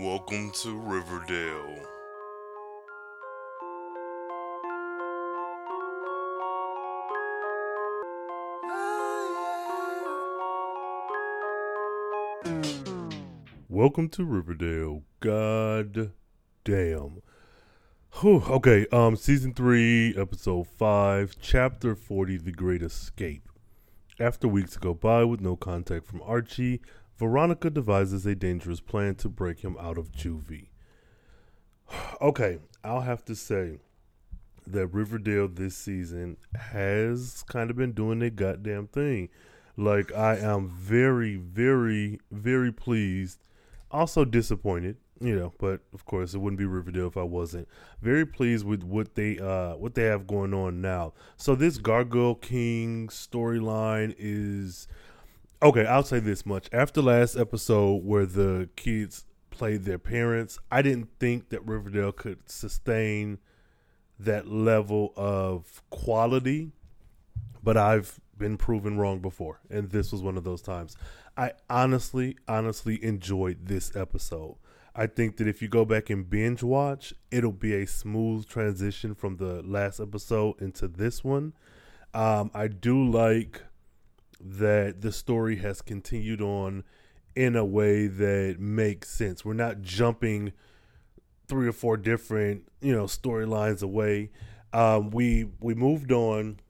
Welcome to Riverdale. Welcome to Riverdale. God damn. Whew, okay, um, season three, episode five, chapter forty, The Great Escape. After weeks go by with no contact from Archie, Veronica devises a dangerous plan to break him out of juvie. okay, I'll have to say that Riverdale this season has kind of been doing a goddamn thing. Like I am very, very, very pleased. Also disappointed, you know, but of course it wouldn't be Riverdale if I wasn't. Very pleased with what they uh what they have going on now. So this Gargoyle King storyline is okay, I'll say this much. After last episode where the kids played their parents, I didn't think that Riverdale could sustain that level of quality, but I've been proven wrong before, and this was one of those times. I honestly, honestly enjoyed this episode. I think that if you go back and binge watch, it'll be a smooth transition from the last episode into this one. Um, I do like that the story has continued on in a way that makes sense. We're not jumping three or four different, you know, storylines away. Um, we we moved on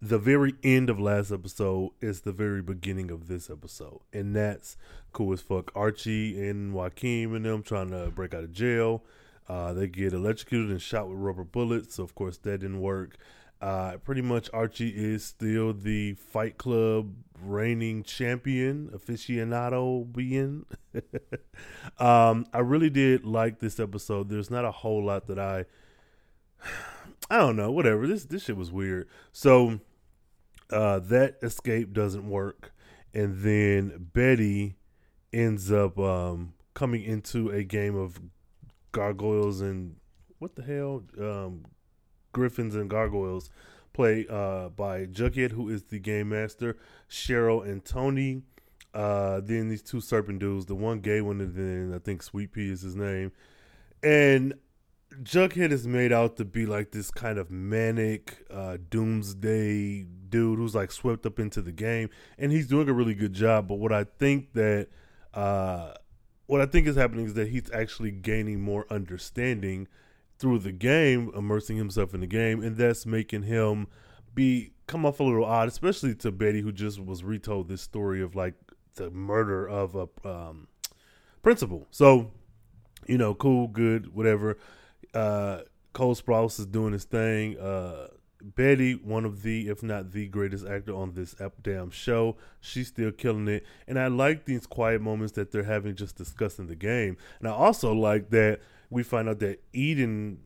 the very end of last episode is the very beginning of this episode, and that's cool as fuck. Archie and Joaquin and them trying to break out of jail. Uh, they get electrocuted and shot with rubber bullets. So of course that didn't work. Uh, pretty much Archie is still the Fight Club reigning champion, aficionado being. um, I really did like this episode. There's not a whole lot that I I don't know, whatever. This this shit was weird. So uh, that escape doesn't work, and then Betty ends up um, coming into a game of gargoyles and what the hell, um, griffins and gargoyles, played uh, by Jughead, who is the game master, Cheryl and Tony. Uh, then these two serpent dudes, the one gay one, and then I think Sweet Pea is his name, and Jughead is made out to be like this kind of manic uh, doomsday dude who's like swept up into the game, and he's doing a really good job. But what I think that uh, what I think is happening is that he's actually gaining more understanding through the game, immersing himself in the game, and that's making him be come off a little odd, especially to Betty, who just was retold this story of like the murder of a um, principal. So, you know, cool, good, whatever. Uh, Cole Sprouse is doing his thing. Uh, Betty, one of the, if not the greatest actor on this damn show, she's still killing it. And I like these quiet moments that they're having just discussing the game. And I also like that we find out that Eden,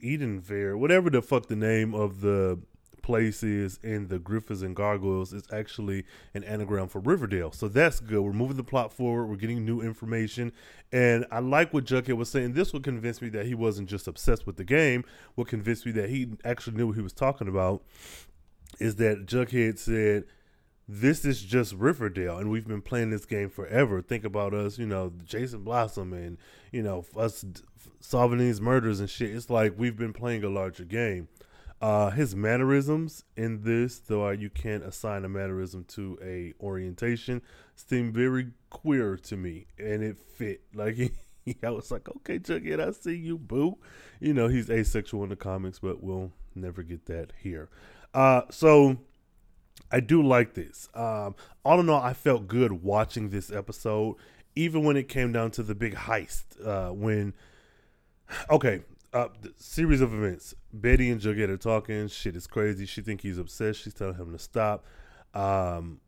Eden Fair, whatever the fuck the name of the place is in the Griffins and Gargoyles is actually an anagram for Riverdale. So that's good. We're moving the plot forward. We're getting new information. And I like what Jughead was saying. This would convince me that he wasn't just obsessed with the game. What convinced me that he actually knew what he was talking about. Is that Jughead said, this is just Riverdale, and we've been playing this game forever. Think about us, you know, Jason Blossom, and you know, us solving these murders and shit. It's like we've been playing a larger game. Uh, his mannerisms in this, though you can't assign a mannerism to a orientation, seem very queer to me, and it fit. Like I was like, okay, Jughead, I see you, boo. You know, he's asexual in the comics, but we'll never get that here. Uh, so I do like this. Um, all in all, I felt good watching this episode, even when it came down to the big heist. Uh, when, okay, uh, series of events. Betty and Jughead are talking. Shit is crazy. She think he's obsessed. She's telling him to stop. Um,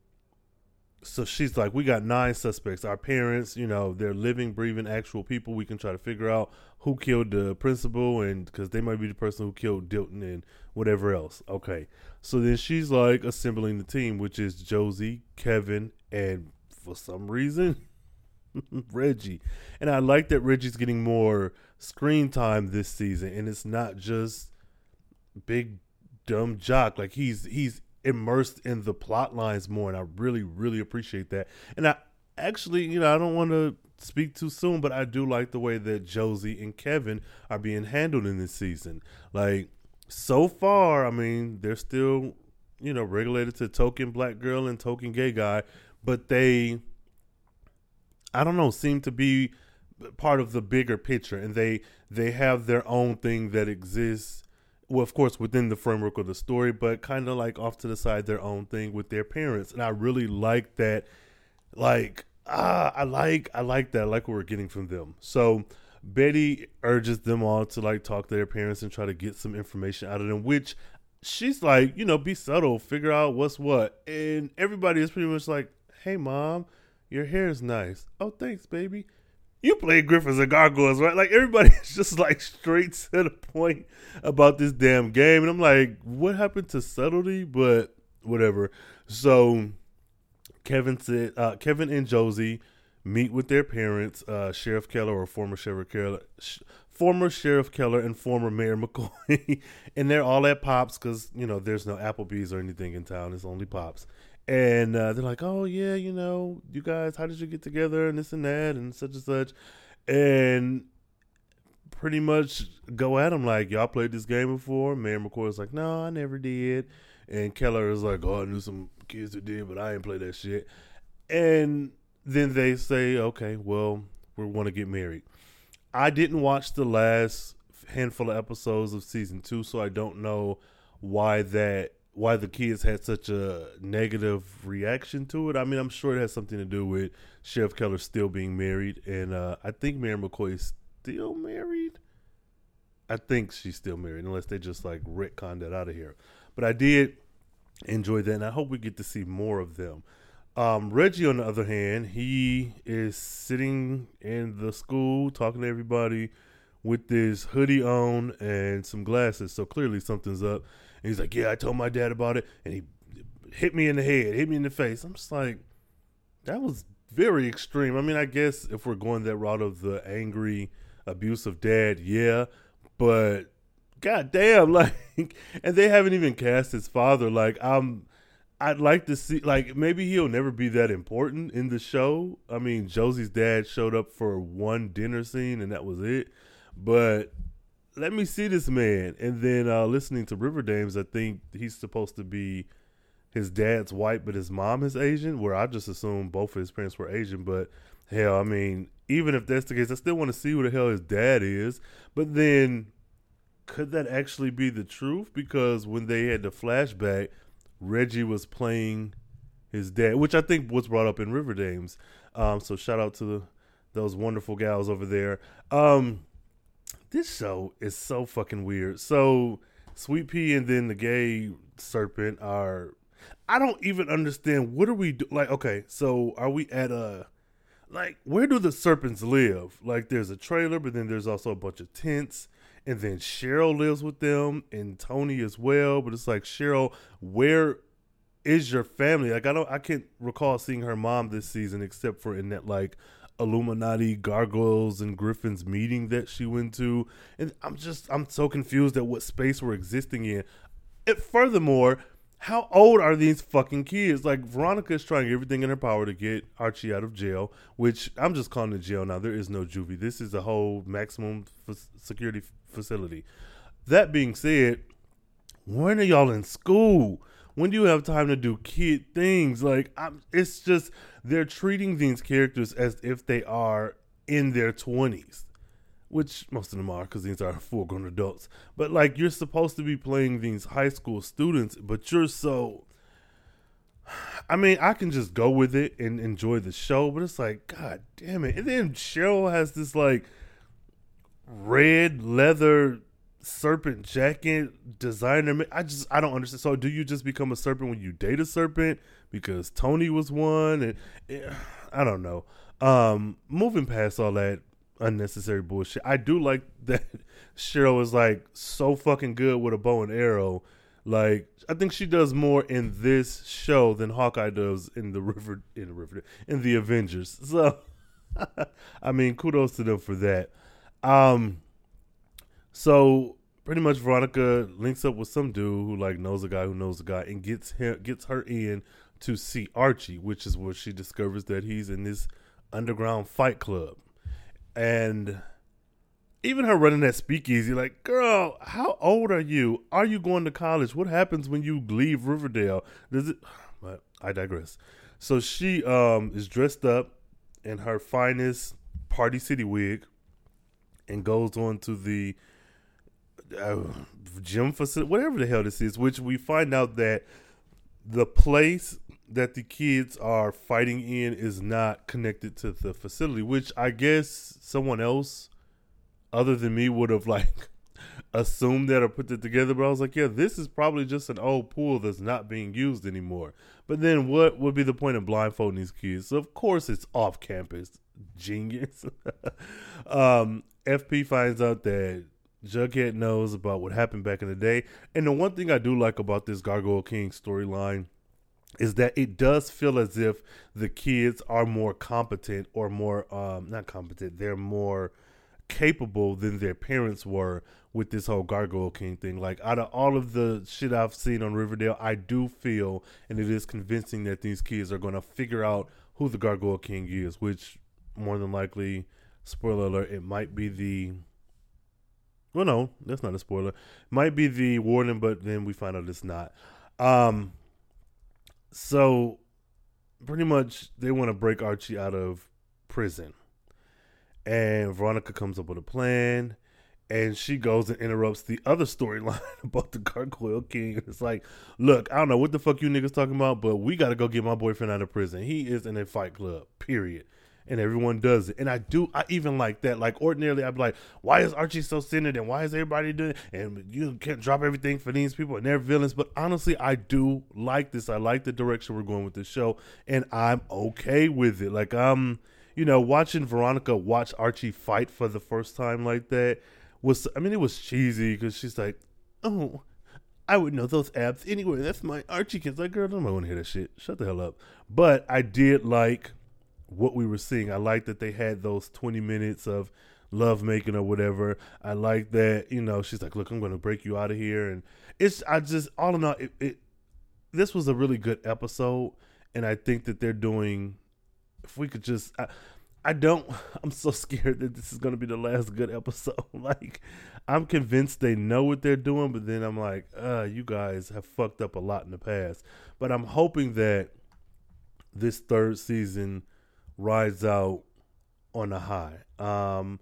so she's like, "We got nine suspects. Our parents, you know, they're living, breathing, actual people. We can try to figure out who killed the principal, and because they might be the person who killed Dilton and whatever else." Okay. So then she's like assembling the team, which is Josie, Kevin, and for some reason. Reggie. And I like that Reggie's getting more screen time this season and it's not just big dumb jock like he's he's immersed in the plot lines more and I really really appreciate that. And I actually, you know, I don't want to speak too soon, but I do like the way that Josie and Kevin are being handled in this season. Like so far, I mean, they're still, you know, regulated to token black girl and token gay guy, but they I don't know, seem to be part of the bigger picture and they they have their own thing that exists well of course within the framework of the story but kind of like off to the side their own thing with their parents and i really like that like ah i like i like that i like what we're getting from them so betty urges them all to like talk to their parents and try to get some information out of them which she's like you know be subtle figure out what's what and everybody is pretty much like hey mom your hair is nice. Oh, thanks, baby. You play Griffins and Gargoyles, right? Like everybody's just like straight to the point about this damn game. And I'm like, what happened to subtlety? But whatever. So Kevin said uh, Kevin and Josie meet with their parents, uh, Sheriff Keller or former Sheriff Keller, sh- former Sheriff Keller and former Mayor McCoy, and they're all at Pops because you know there's no Applebee's or anything in town. It's only Pops and uh, they're like, "Oh yeah, you know, you guys, how did you get together and this and that and such and such," and pretty much go at them like, "Y'all played this game before?" Mayor McCoy's like, "No, I never did," and Keller is like, "Oh, I knew some kids who did, but I ain't play that shit," and then they say, "Okay, well, we want to get married." I didn't watch the last handful of episodes of season two, so I don't know why that why the kids had such a negative reaction to it. I mean, I'm sure it has something to do with Sheriff Keller still being married, and uh, I think Mayor McCoy is still married. I think she's still married, unless they just like retconned that out of here. But I did enjoy that, and I hope we get to see more of them. Um, Reggie, on the other hand, he is sitting in the school talking to everybody with this hoodie on and some glasses. So clearly something's up and he's like, yeah, I told my dad about it, and he hit me in the head, hit me in the face. I'm just like, that was very extreme. I mean, I guess if we're going that route of the angry, abusive dad, yeah, but god damn, like, and they haven't even cast his father. Like, I'm. I'd like to see, like, maybe he'll never be that important in the show. I mean, Josie's dad showed up for one dinner scene, and that was it. But let me see this man. And then uh, listening to River Dames, I think he's supposed to be his dad's white, but his mom is Asian. Where I just assumed both of his parents were Asian. But hell, I mean, even if that's the case, I still want to see who the hell his dad is. But then, could that actually be the truth? Because when they had the flashback, Reggie was playing his dad, which I think was brought up in River Dames. Um, so shout out to the, those wonderful gals over there. Um, this show is so fucking weird. So Sweet Pea and then the gay serpent are I don't even understand what are we do like okay, so are we at a like where do the serpents live? Like there's a trailer, but then there's also a bunch of tents and then Cheryl lives with them and Tony as well, but it's like Cheryl, where is your family? Like I don't I can't recall seeing her mom this season except for in that like Illuminati gargoyles and griffins meeting that she went to, and I'm just I'm so confused at what space we're existing in. And furthermore, how old are these fucking kids? Like Veronica is trying everything in her power to get Archie out of jail, which I'm just calling it jail now. There is no juvie. This is a whole maximum f- security facility. That being said, when are y'all in school? When do you have time to do kid things? Like, I'm, it's just they're treating these characters as if they are in their twenties, which most of them are because these are full grown adults. But like, you're supposed to be playing these high school students, but you're so. I mean, I can just go with it and enjoy the show, but it's like, god damn it! And then Cheryl has this like red leather serpent jacket designer. I just I don't understand. So do you just become a serpent when you date a serpent? Because Tony was one, and yeah, I don't know. Um, moving past all that unnecessary bullshit, I do like that Cheryl is like so fucking good with a bow and arrow. Like I think she does more in this show than Hawkeye does in the river in the river in the Avengers. So I mean, kudos to them for that. Um, so pretty much Veronica links up with some dude who like knows a guy who knows a guy and gets him gets her in to see Archie, which is where she discovers that he's in this underground fight club. And even her running that speakeasy, like, girl, how old are you? Are you going to college? What happens when you leave Riverdale? Does it but I digress. So she um is dressed up in her finest Party City wig and goes on to the uh, gym facility, whatever the hell this is, which we find out that the place that the kids are fighting in is not connected to the facility, which I guess someone else other than me would have like assumed that or put it together. But I was like, yeah, this is probably just an old pool that's not being used anymore. But then what would be the point of blindfolding these kids? So of course it's off campus. Genius. um, FP finds out that Jughead knows about what happened back in the day. And the one thing I do like about this Gargoyle King storyline is that it does feel as if the kids are more competent or more um not competent, they're more capable than their parents were with this whole Gargoyle King thing. Like out of all of the shit I've seen on Riverdale, I do feel and it is convincing that these kids are gonna figure out who the Gargoyle King is, which more than likely, spoiler alert, it might be the well, no, that's not a spoiler. Might be the warden, but then we find out it's not. Um, so pretty much they want to break Archie out of prison, and Veronica comes up with a plan, and she goes and interrupts the other storyline about the Gargoyle King. It's like, look, I don't know what the fuck you niggas talking about, but we got to go get my boyfriend out of prison. He is in a fight club. Period and everyone does it. And I do, I even like that. Like ordinarily, I'd be like, why is Archie so centered and why is everybody doing it? And you can't drop everything for these people and they're villains. But honestly, I do like this. I like the direction we're going with this show, and I'm okay with it. Like I'm, you know, watching Veronica watch Archie fight for the first time like that was, I mean, it was cheesy because she's like, oh. I would know those abs anywhere. That's my Archie kids. Like, girl, I don't want to hear that shit. Shut the hell up. But I did like what we were seeing. I like that they had those 20 minutes of love making or whatever. I like that, you know, she's like, look, I'm going to break you out of here. And it's, I just, all in all, it, it, this was a really good episode. And I think that they're doing, if we could just, I, I don't, I'm so scared that this is going to be the last good episode. like, I'm convinced they know what they're doing, but then I'm like, uh, you guys have fucked up a lot in the past. But I'm hoping that this third season, rides out on a high. Um,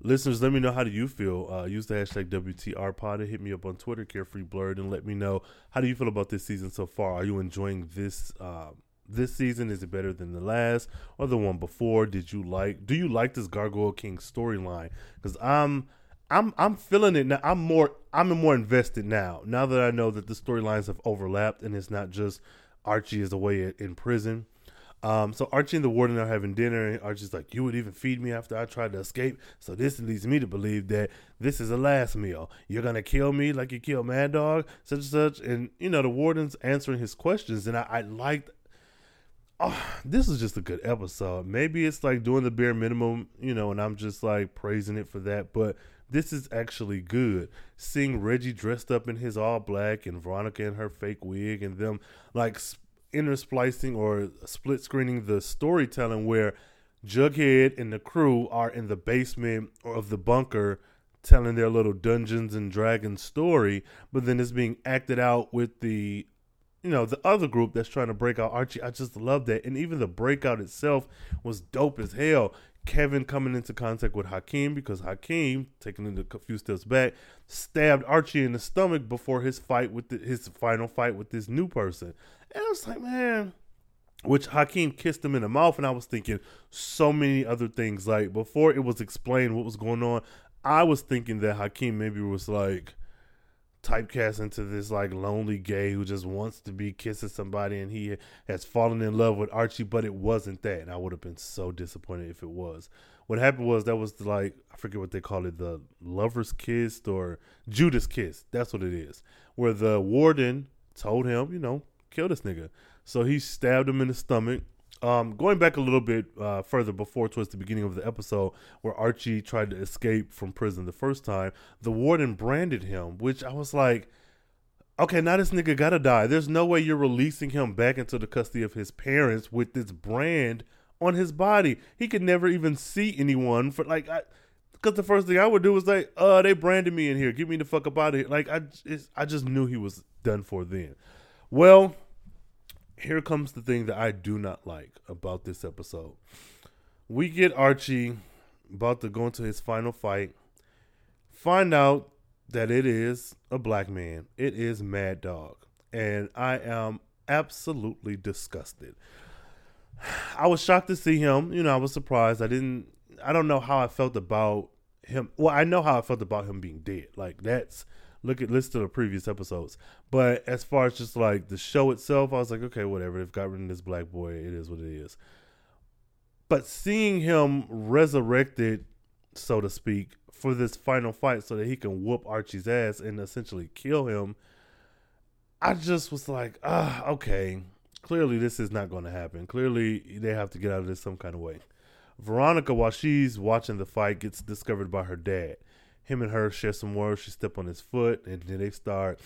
listeners, let me know how do you feel. Uh, use the hashtag WTRPod and hit me up on Twitter, Carefree Blerd, and let me know how do you feel about this season so far. Are you enjoying this? Uh, this season is it better than the last or the one before? Did you like? Do you like this Gargoyle King storyline? Because I'm. I'm I'm feeling it now. I'm more I'm more invested now. Now that I know that the storylines have overlapped and it's not just Archie is away in prison. Um, so Archie and the warden are having dinner, and Archie's like, "You would even feed me after I tried to escape." So this leads me to believe that this is a last meal. You're gonna kill me like you killed Mad Dog, such and such. And you know the warden's answering his questions, and I, I liked. Oh, this is just a good episode. Maybe it's like doing the bare minimum, you know, and I'm just like praising it for that. But this is actually good. Seeing Reggie dressed up in his all black and Veronica in her fake wig and them like intersplicing or split screening the storytelling where Jughead and the crew are in the basement of the bunker telling their little Dungeons and Dragons story, but then it's being acted out with the you know, the other group that's trying to break out Archie. I just love that. And even the breakout itself was dope as hell. Kevin coming into contact with Hakeem because Hakeem, taking it a few steps back, stabbed Archie in the stomach before his fight with the, his final fight with this new person. And I was like, man, which Hakeem kissed him in the mouth, and I was thinking so many other things. Like before it was explained what was going on, I was thinking that Hakeem maybe was like typecast into this like lonely gay who just wants to be kissing somebody and he has fallen in love with Archie, but it wasn't that. And I would have been so disappointed if it was. What happened was that was the, like I forget what they call it, the lover's kiss or Judas kiss. That's what it is. Where the warden told him, you know, kill this nigga. So he stabbed him in the stomach. Um, going back a little bit uh, further before towards the beginning of the episode where Archie tried to escape from prison the first time, the warden branded him, which I was like, okay, now this nigga gotta die. There's no way you're releasing him back into the custody of his parents with this brand on his body. He could never even see anyone for like I because the first thing I would do was like, uh, they branded me in here. Get me the fuck up out of here. Like I, I just knew he was done for then. Well, here comes the thing that I do not like about this episode. We get Archie about to go into his final fight. Find out that it is a black man. It is Mad Dog. And I am absolutely disgusted. I was shocked to see him. You know, I was surprised. I didn't I don't know how I felt about him. Well, I know how I felt about him being dead. Like that's look at list of the previous episodes. But as far as just like the show itself, I was like, okay, whatever. They've got rid of this black boy. It is what it is. But seeing him resurrected, so to speak, for this final fight, so that he can whoop Archie's ass and essentially kill him, I just was like, ah, okay. Clearly, this is not going to happen. Clearly, they have to get out of this some kind of way. Veronica, while she's watching the fight, gets discovered by her dad. Him and her share some words. She step on his foot, and then they start.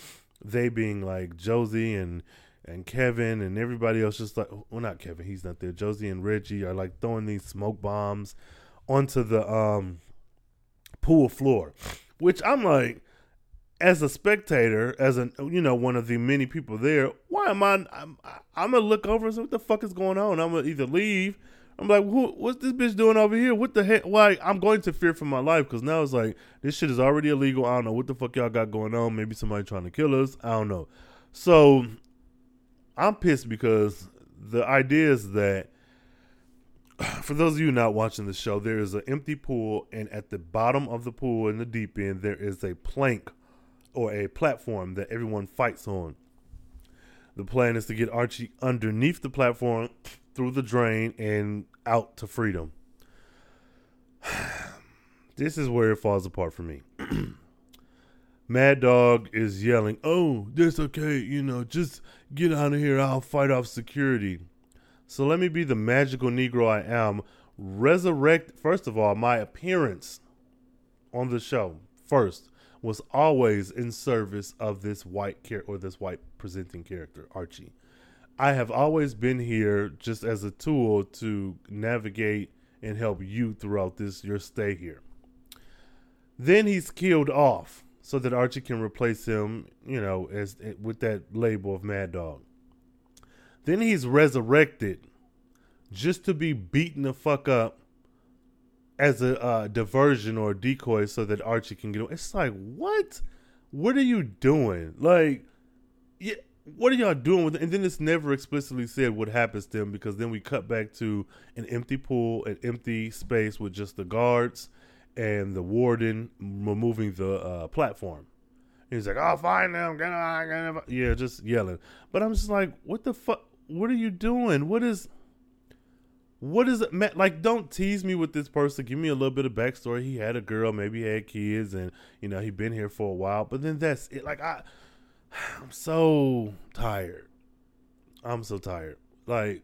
They being like Josie and and Kevin and everybody else, just like well, not Kevin, he's not there. Josie and Reggie are like throwing these smoke bombs onto the um pool floor, which I'm like, as a spectator, as a you know one of the many people there, why am I? I'm, I'm gonna look over and say what the fuck is going on. I'm gonna either leave I'm like, what's this bitch doing over here? What the heck? Why? I'm going to fear for my life because now it's like this shit is already illegal. I don't know what the fuck y'all got going on. Maybe somebody trying to kill us. I don't know. So I'm pissed because the idea is that for those of you not watching the show, there is an empty pool, and at the bottom of the pool in the deep end, there is a plank or a platform that everyone fights on. The plan is to get Archie underneath the platform through the drain and out to freedom. this is where it falls apart for me. Mad Dog is yelling, Oh, that's okay, you know, just get out of here, I'll fight off security. So let me be the magical Negro I am. Resurrect, first of all, my appearance on the show, first, was always in service of this white character or this white presenting character, Archie. I have always been here just as a tool to navigate and help you throughout this your stay here. Then he's killed off so that Archie can replace him, you know, as with that label of Mad Dog. Then he's resurrected just to be beaten the fuck up as a uh, diversion or a decoy so that Archie can get away. It's like, what? What are you doing? Like, yeah, what are y'all doing with it? And then it's never explicitly said what happens to him because then we cut back to an empty pool, an empty space with just the guards and the warden removing the uh, platform. And he's like, "I'll find them." Yeah, just yelling. But I'm just like, "What the fuck? What are you doing? What is?" What is it? Like, don't tease me with this person. Give me a little bit of backstory. He had a girl, maybe he had kids, and you know he been here for a while. But then that's it. Like I, I'm so tired. I'm so tired. Like,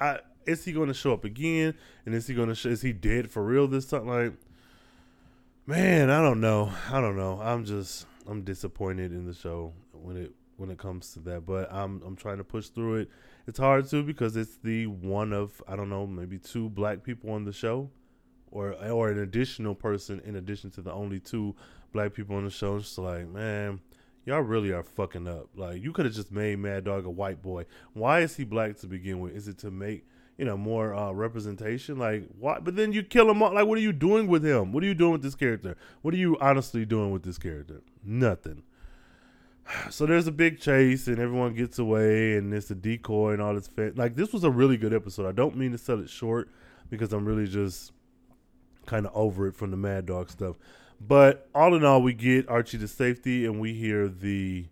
I is he going to show up again? And is he going to? Sh- is he dead for real this time? Like, man, I don't know. I don't know. I'm just I'm disappointed in the show when it when it comes to that. But I'm I'm trying to push through it. It's hard to because it's the one of I don't know maybe two black people on the show, or or an additional person in addition to the only two black people on the show. It's just like man y'all really are fucking up. Like you could have just made Mad Dog a white boy. Why is he black to begin with? Is it to make you know more uh, representation? Like why? But then you kill him. All. Like what are you doing with him? What are you doing with this character? What are you honestly doing with this character? Nothing. So there's a big chase and everyone gets away and it's a decoy and all this. Fa- like this was a really good episode. I don't mean to sell it short because I'm really just kind of over it from the Mad Dog stuff. But all in all, we get Archie to safety, and we hear the.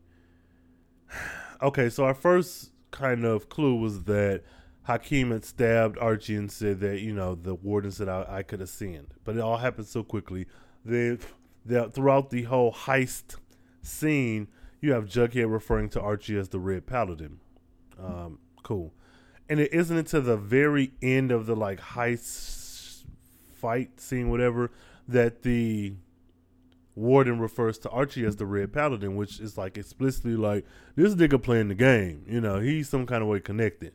Okay, so our first kind of clue was that Hakeem had stabbed Archie and said that you know the warden said I, I could ascend, but it all happened so quickly. Then, that throughout the whole heist scene, you have Jughead referring to Archie as the Red Paladin. Um, cool, and it isn't until the very end of the like heist fight scene, whatever, that the Warden refers to Archie as the Red Paladin, which is like explicitly like this nigga playing the game. You know, he's some kind of way connected.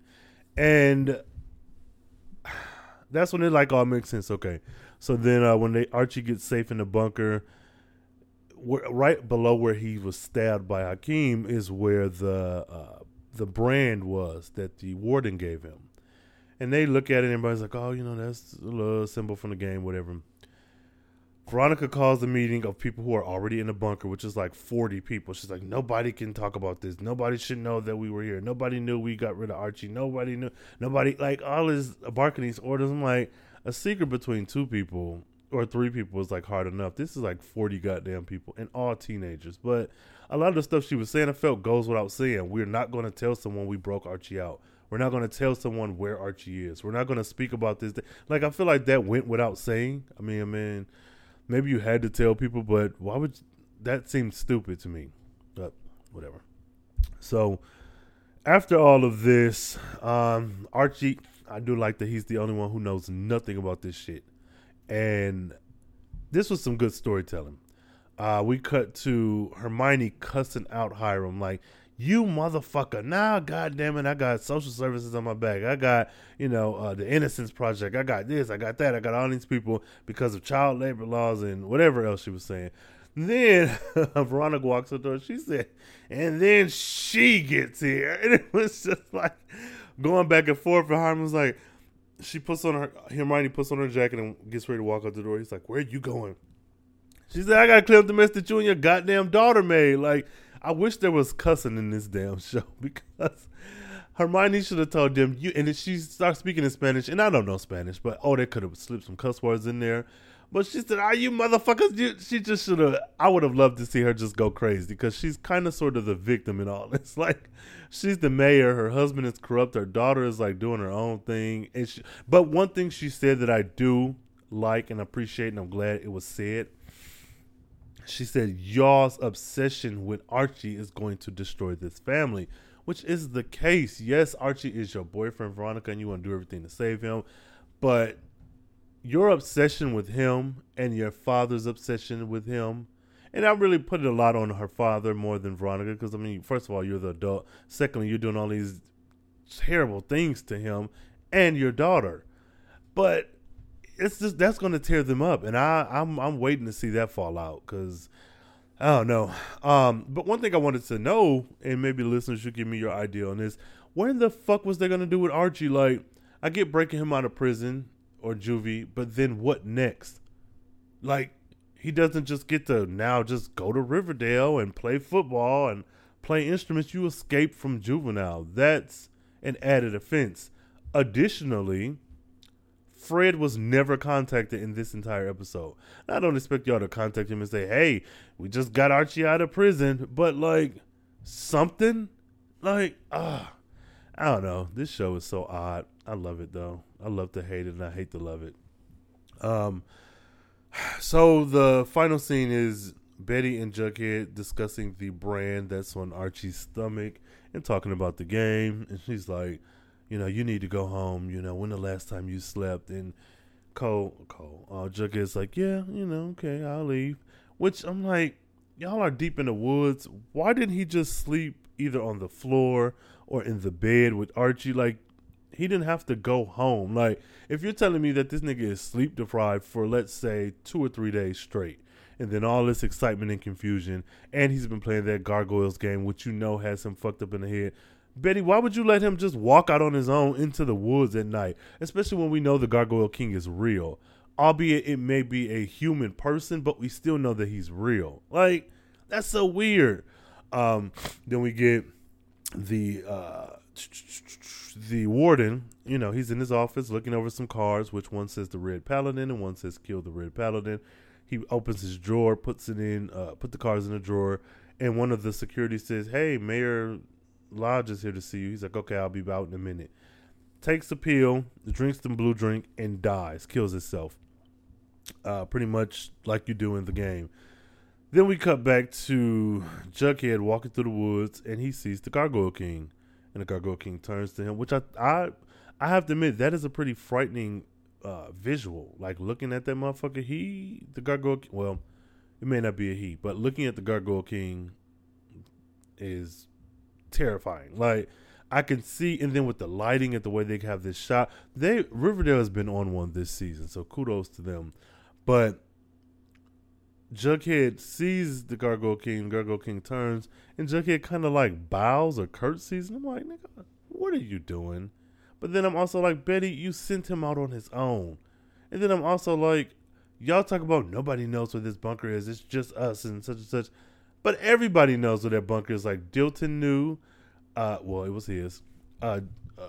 And That's when it like all makes sense. Okay, so then uh, when they Archie gets safe in the bunker, right below where he was stabbed by Hakeem is where the uh, the brand was that the warden gave him. And they look at it and everybody's like, oh, you know, that's a little symbol from the game, whatever. Veronica calls the meeting of people who are already in the bunker, which is like 40 people. She's like, nobody can talk about this. Nobody should know that we were here. Nobody knew we got rid of Archie. Nobody knew. Nobody, like, all his barking these orders. I'm like, a secret between two people or three people is like hard enough. This is like 40 goddamn people and all teenagers. But a lot of the stuff she was saying, I felt goes without saying. We're not going to tell someone we broke Archie out. We're not going to tell someone where Archie is. We're not going to speak about this. Like, I feel like that went without saying. I mean, I mean, maybe you had to tell people, but why would that seem stupid to me? But whatever. So, after all of this, um, Archie, I do like that he's the only one who knows nothing about this shit. And this was some good storytelling. Uh, we cut to Hermione cussing out Hiram like, you motherfucker. Now, goddamn it, I got social services on my back. I got, you know, uh, the Innocence Project. I got this. I got that. I got all these people because of child labor laws and whatever else she was saying. then Veronica walks to her. She said, and then she gets here. And it was just like going back and forth. And Harmon was like, she puts on her, Hermione puts on her jacket and gets ready to walk out the door. He's like, where are you going? She said, I got to clear up the mess that you and your goddamn daughter made. Like, I wish there was cussing in this damn show because Hermione should have told them you. And she starts speaking in Spanish, and I don't know Spanish, but oh, they could have slipped some cuss words in there. But she said, "Are you motherfuckers?" You, she just should have. I would have loved to see her just go crazy because she's kind of sort of the victim in all this. Like, she's the mayor. Her husband is corrupt. Her daughter is like doing her own thing. And she, but one thing she said that I do like and appreciate, and I'm glad it was said she said, Y'all's obsession with Archie is going to destroy this family, which is the case. Yes, Archie is your boyfriend, Veronica, and you want to do everything to save him. But your obsession with him and your father's obsession with him, and I really put it a lot on her father more than Veronica, because I mean, first of all, you're the adult. Secondly, you're doing all these terrible things to him and your daughter. But it's just that's going to tear them up, and I I'm I'm waiting to see that fall out because I don't know. Um, but one thing I wanted to know, and maybe listeners should give me your idea on this: where the fuck was they going to do with Archie? Like, I get breaking him out of prison or juvie, but then what next? Like, he doesn't just get to now just go to Riverdale and play football and play instruments. You escape from juvenile. That's an added offense. Additionally, Fred was never contacted in this entire episode. I don't expect y'all to contact him and say, "Hey, we just got Archie out of prison," but like something, like ah, uh, I don't know. This show is so odd. I love it though. I love to hate it and I hate to love it. Um, so the final scene is Betty and Jughead discussing the brand that's on Archie's stomach and talking about the game, and she's like you know, you need to go home. You know, when the last time you slept? And Cole, Cole, uh, Jughead's like, yeah, you know, okay, I'll leave. Which I'm like, y'all are deep in the woods. Why didn't he just sleep either on the floor or in the bed with Archie? Like, he didn't have to go home. Like, if you're telling me that this nigga is sleep deprived for let's say two or three days straight, and then all this excitement and confusion, and he's been playing that gargoyles game, which you know has him fucked up in the head. Betty, why would you let him just walk out on his own into the woods at night, especially when we know the Gargoyle King is real? Albeit it may be a human person, but we still know that he's real. Like, that's so weird. Um, then we get the uh, the warden. You know, he's in his office looking over some cards, which one says the Red Paladin and one says kill the Red Paladin. He opens his drawer, puts it in, uh, put the cards in the drawer, and one of the security says, "Hey, Mayor Lodge is here to see you. He's like, okay, I'll be out in a minute. Takes the pill, drinks the blue drink, and dies. Kills himself. Uh, pretty much like you do in the game. Then we cut back to Jughead walking through the woods, and he sees the Gargoyle King, and the Gargoyle King turns to him, which I I I have to admit that is a pretty frightening uh, visual. Like looking at that motherfucker, he the Gargoyle. Well, it may not be a he, but looking at the Gargoyle King is terrifying. Like I can see, and then with the lighting and the way they have this shot, they Riverdale has been on one this season, so kudos to them. But Jughead sees the Gargoyle King, Gargoyle King turns, and Jughead kind of like bows or curtsies, and I'm like, nigga, what are you doing? But then I'm also like, Betty, you sent him out on his own. And then I'm also like, y'all talk about nobody knows where this bunker is. It's just us and such and such. But everybody knows where that bunker is. Like Dilton knew. Uh, well, it was his. Uh, uh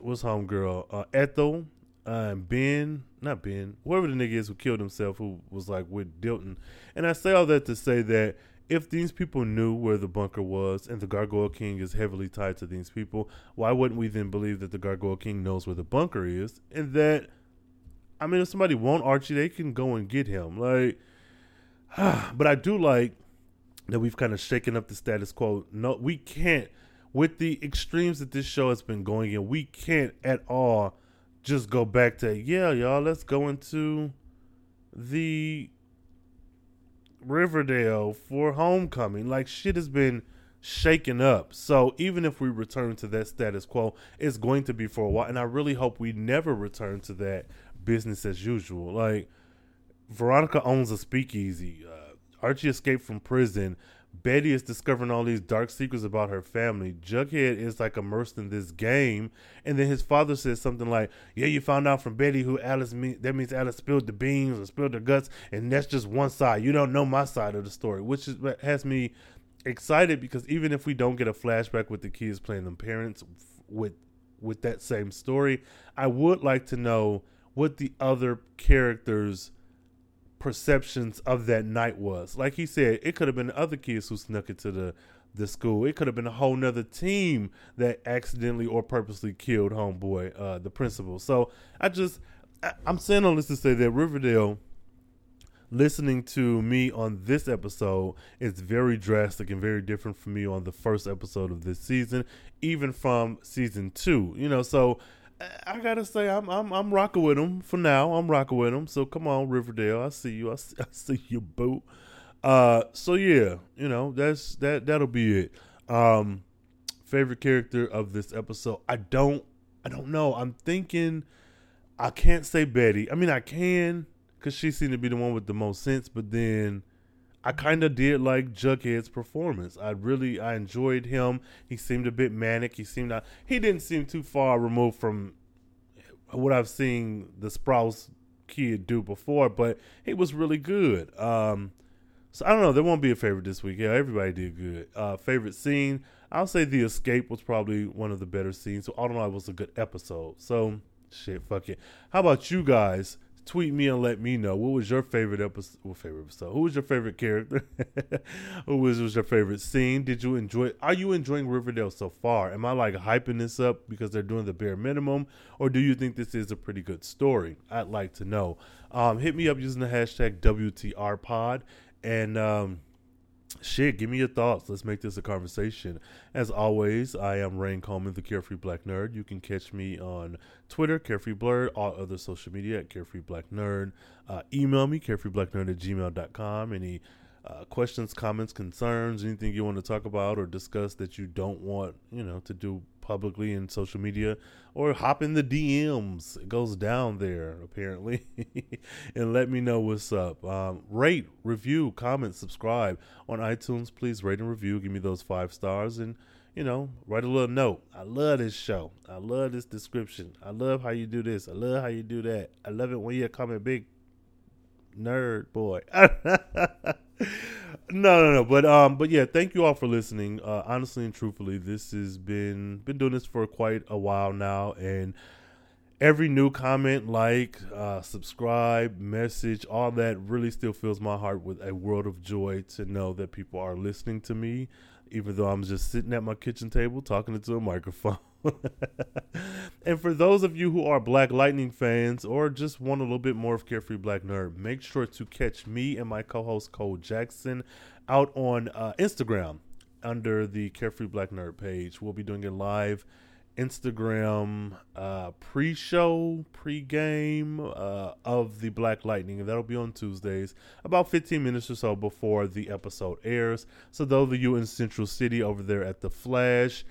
what's homegirl? Uh, Ethel, uh, Ben, not Ben, whoever the nigga is who killed himself, who was like with Dilton. And I say all that to say that if these people knew where the bunker was and the Gargoyle King is heavily tied to these people, why wouldn't we then believe that the Gargoyle King knows where the bunker is and that I mean if somebody want Archie, they can go and get him. Like but I do like that we've kind of shaken up the status quo. No, we can't with the extremes that this show has been going in, we can't at all just go back to, yeah, y'all, let's go into the Riverdale for homecoming. Like shit has been shaken up. So even if we return to that status quo, it's going to be for a while. And I really hope we never return to that business as usual. Like Veronica owns a speakeasy. Archie escaped from prison. Betty is discovering all these dark secrets about her family. Jughead is like immersed in this game, and then his father says something like, "Yeah, you found out from Betty who Alice mean. That means Alice spilled the beans or spilled the guts, and that's just one side. You don't know my side of the story, which is has me excited because even if we don't get a flashback with the kids playing them parents with with that same story, I would like to know what the other characters perceptions of that night was. Like he said, it could have been other kids who snuck into the the school. It could have been a whole nother team that accidentally or purposely killed homeboy, uh, the principal. So I just I, I'm saying all this to say that Riverdale listening to me on this episode is very drastic and very different from me on the first episode of this season, even from season two. You know, so I gotta say, I'm I'm I'm rocking with him for now. I'm rocking with him. So come on, Riverdale. I see you. I see, I see you, boo. Uh, so yeah, you know that's that. That'll be it. Um, favorite character of this episode. I don't. I don't know. I'm thinking. I can't say Betty. I mean, I can because she seemed to be the one with the most sense. But then I kind of did like Jughead's performance. I really I enjoyed him. He seemed a bit manic. He seemed not, he didn't seem too far removed from what I've seen the Sprouse kid do before, but he was really good. Um, so I don't know. There won't be a favorite this week. Yeah, everybody did good. Uh, favorite scene? I'll say the escape was probably one of the better scenes. So I don't know. It was a good episode. So shit, fuck it. How about you guys? Tweet me and let me know what was your favorite episode. Well, favorite episode. Who was your favorite character? Who was, was your favorite scene? Did you enjoy? Are you enjoying Riverdale so far? Am I like hyping this up because they're doing the bare minimum, or do you think this is a pretty good story? I'd like to know. Um, hit me up using the hashtag WTRPod and. Um, shit, give me your thoughts. Let's make this a conversation. As always, I am Rain Coleman, the Carefree Black Nerd. You can catch me on Twitter, Carefree Blerd, all other social media at Carefree Black Nerd. Uh, email me, carefreeblacknerd at gmail.com. Any uh, questions, comments, concerns, anything you want to talk about or discuss that you don't want, you know, to do publicly in social media or hop in the DMs. It goes down there apparently, and let me know what's up. Um, rate, review, comment, subscribe on iTunes. Please rate and review. Give me those five stars and you know write a little note. I love this show. I love this description. I love how you do this. I love how you do that. I love it when you comment big nerd boy. no, no, no. But um, but yeah, thank you all for listening. Uh, honestly and truthfully, this has been been doing this for quite a while now, and every new comment, like, uh, subscribe, message, all that really still fills my heart with a world of joy to know that people are listening to me, even though I'm just sitting at my kitchen table talking into a microphone. and for those of you who are Black Lightning fans or just want a little bit more of Carefree Black Nerd, make sure to catch me and my co host Cole Jackson out on uh, Instagram under the Carefree Black Nerd page. We'll be doing a live Instagram uh, pre show, pre game uh, of the Black Lightning, and that'll be on Tuesdays, about 15 minutes or so before the episode airs. So, those of you in Central City over there at the Flash,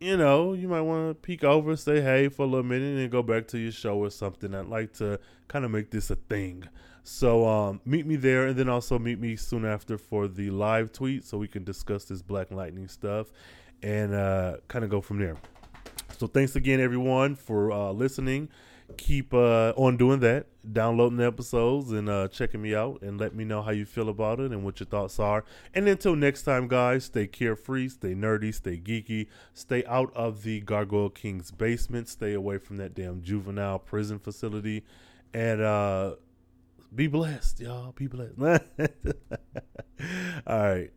you know, you might want to peek over, say hey for a little minute, and then go back to your show or something. I'd like to kind of make this a thing. So um, meet me there, and then also meet me soon after for the live tweet, so we can discuss this Black Lightning stuff and uh, kind of go from there. So thanks again, everyone, for uh, listening. Keep uh, on doing that, downloading the episodes and uh, checking me out, and let me know how you feel about it and what your thoughts are. And until next time, guys, stay carefree, stay nerdy, stay geeky, stay out of the Gargoyle King's basement, stay away from that damn juvenile prison facility, and uh, be blessed, y'all. Be blessed. All right.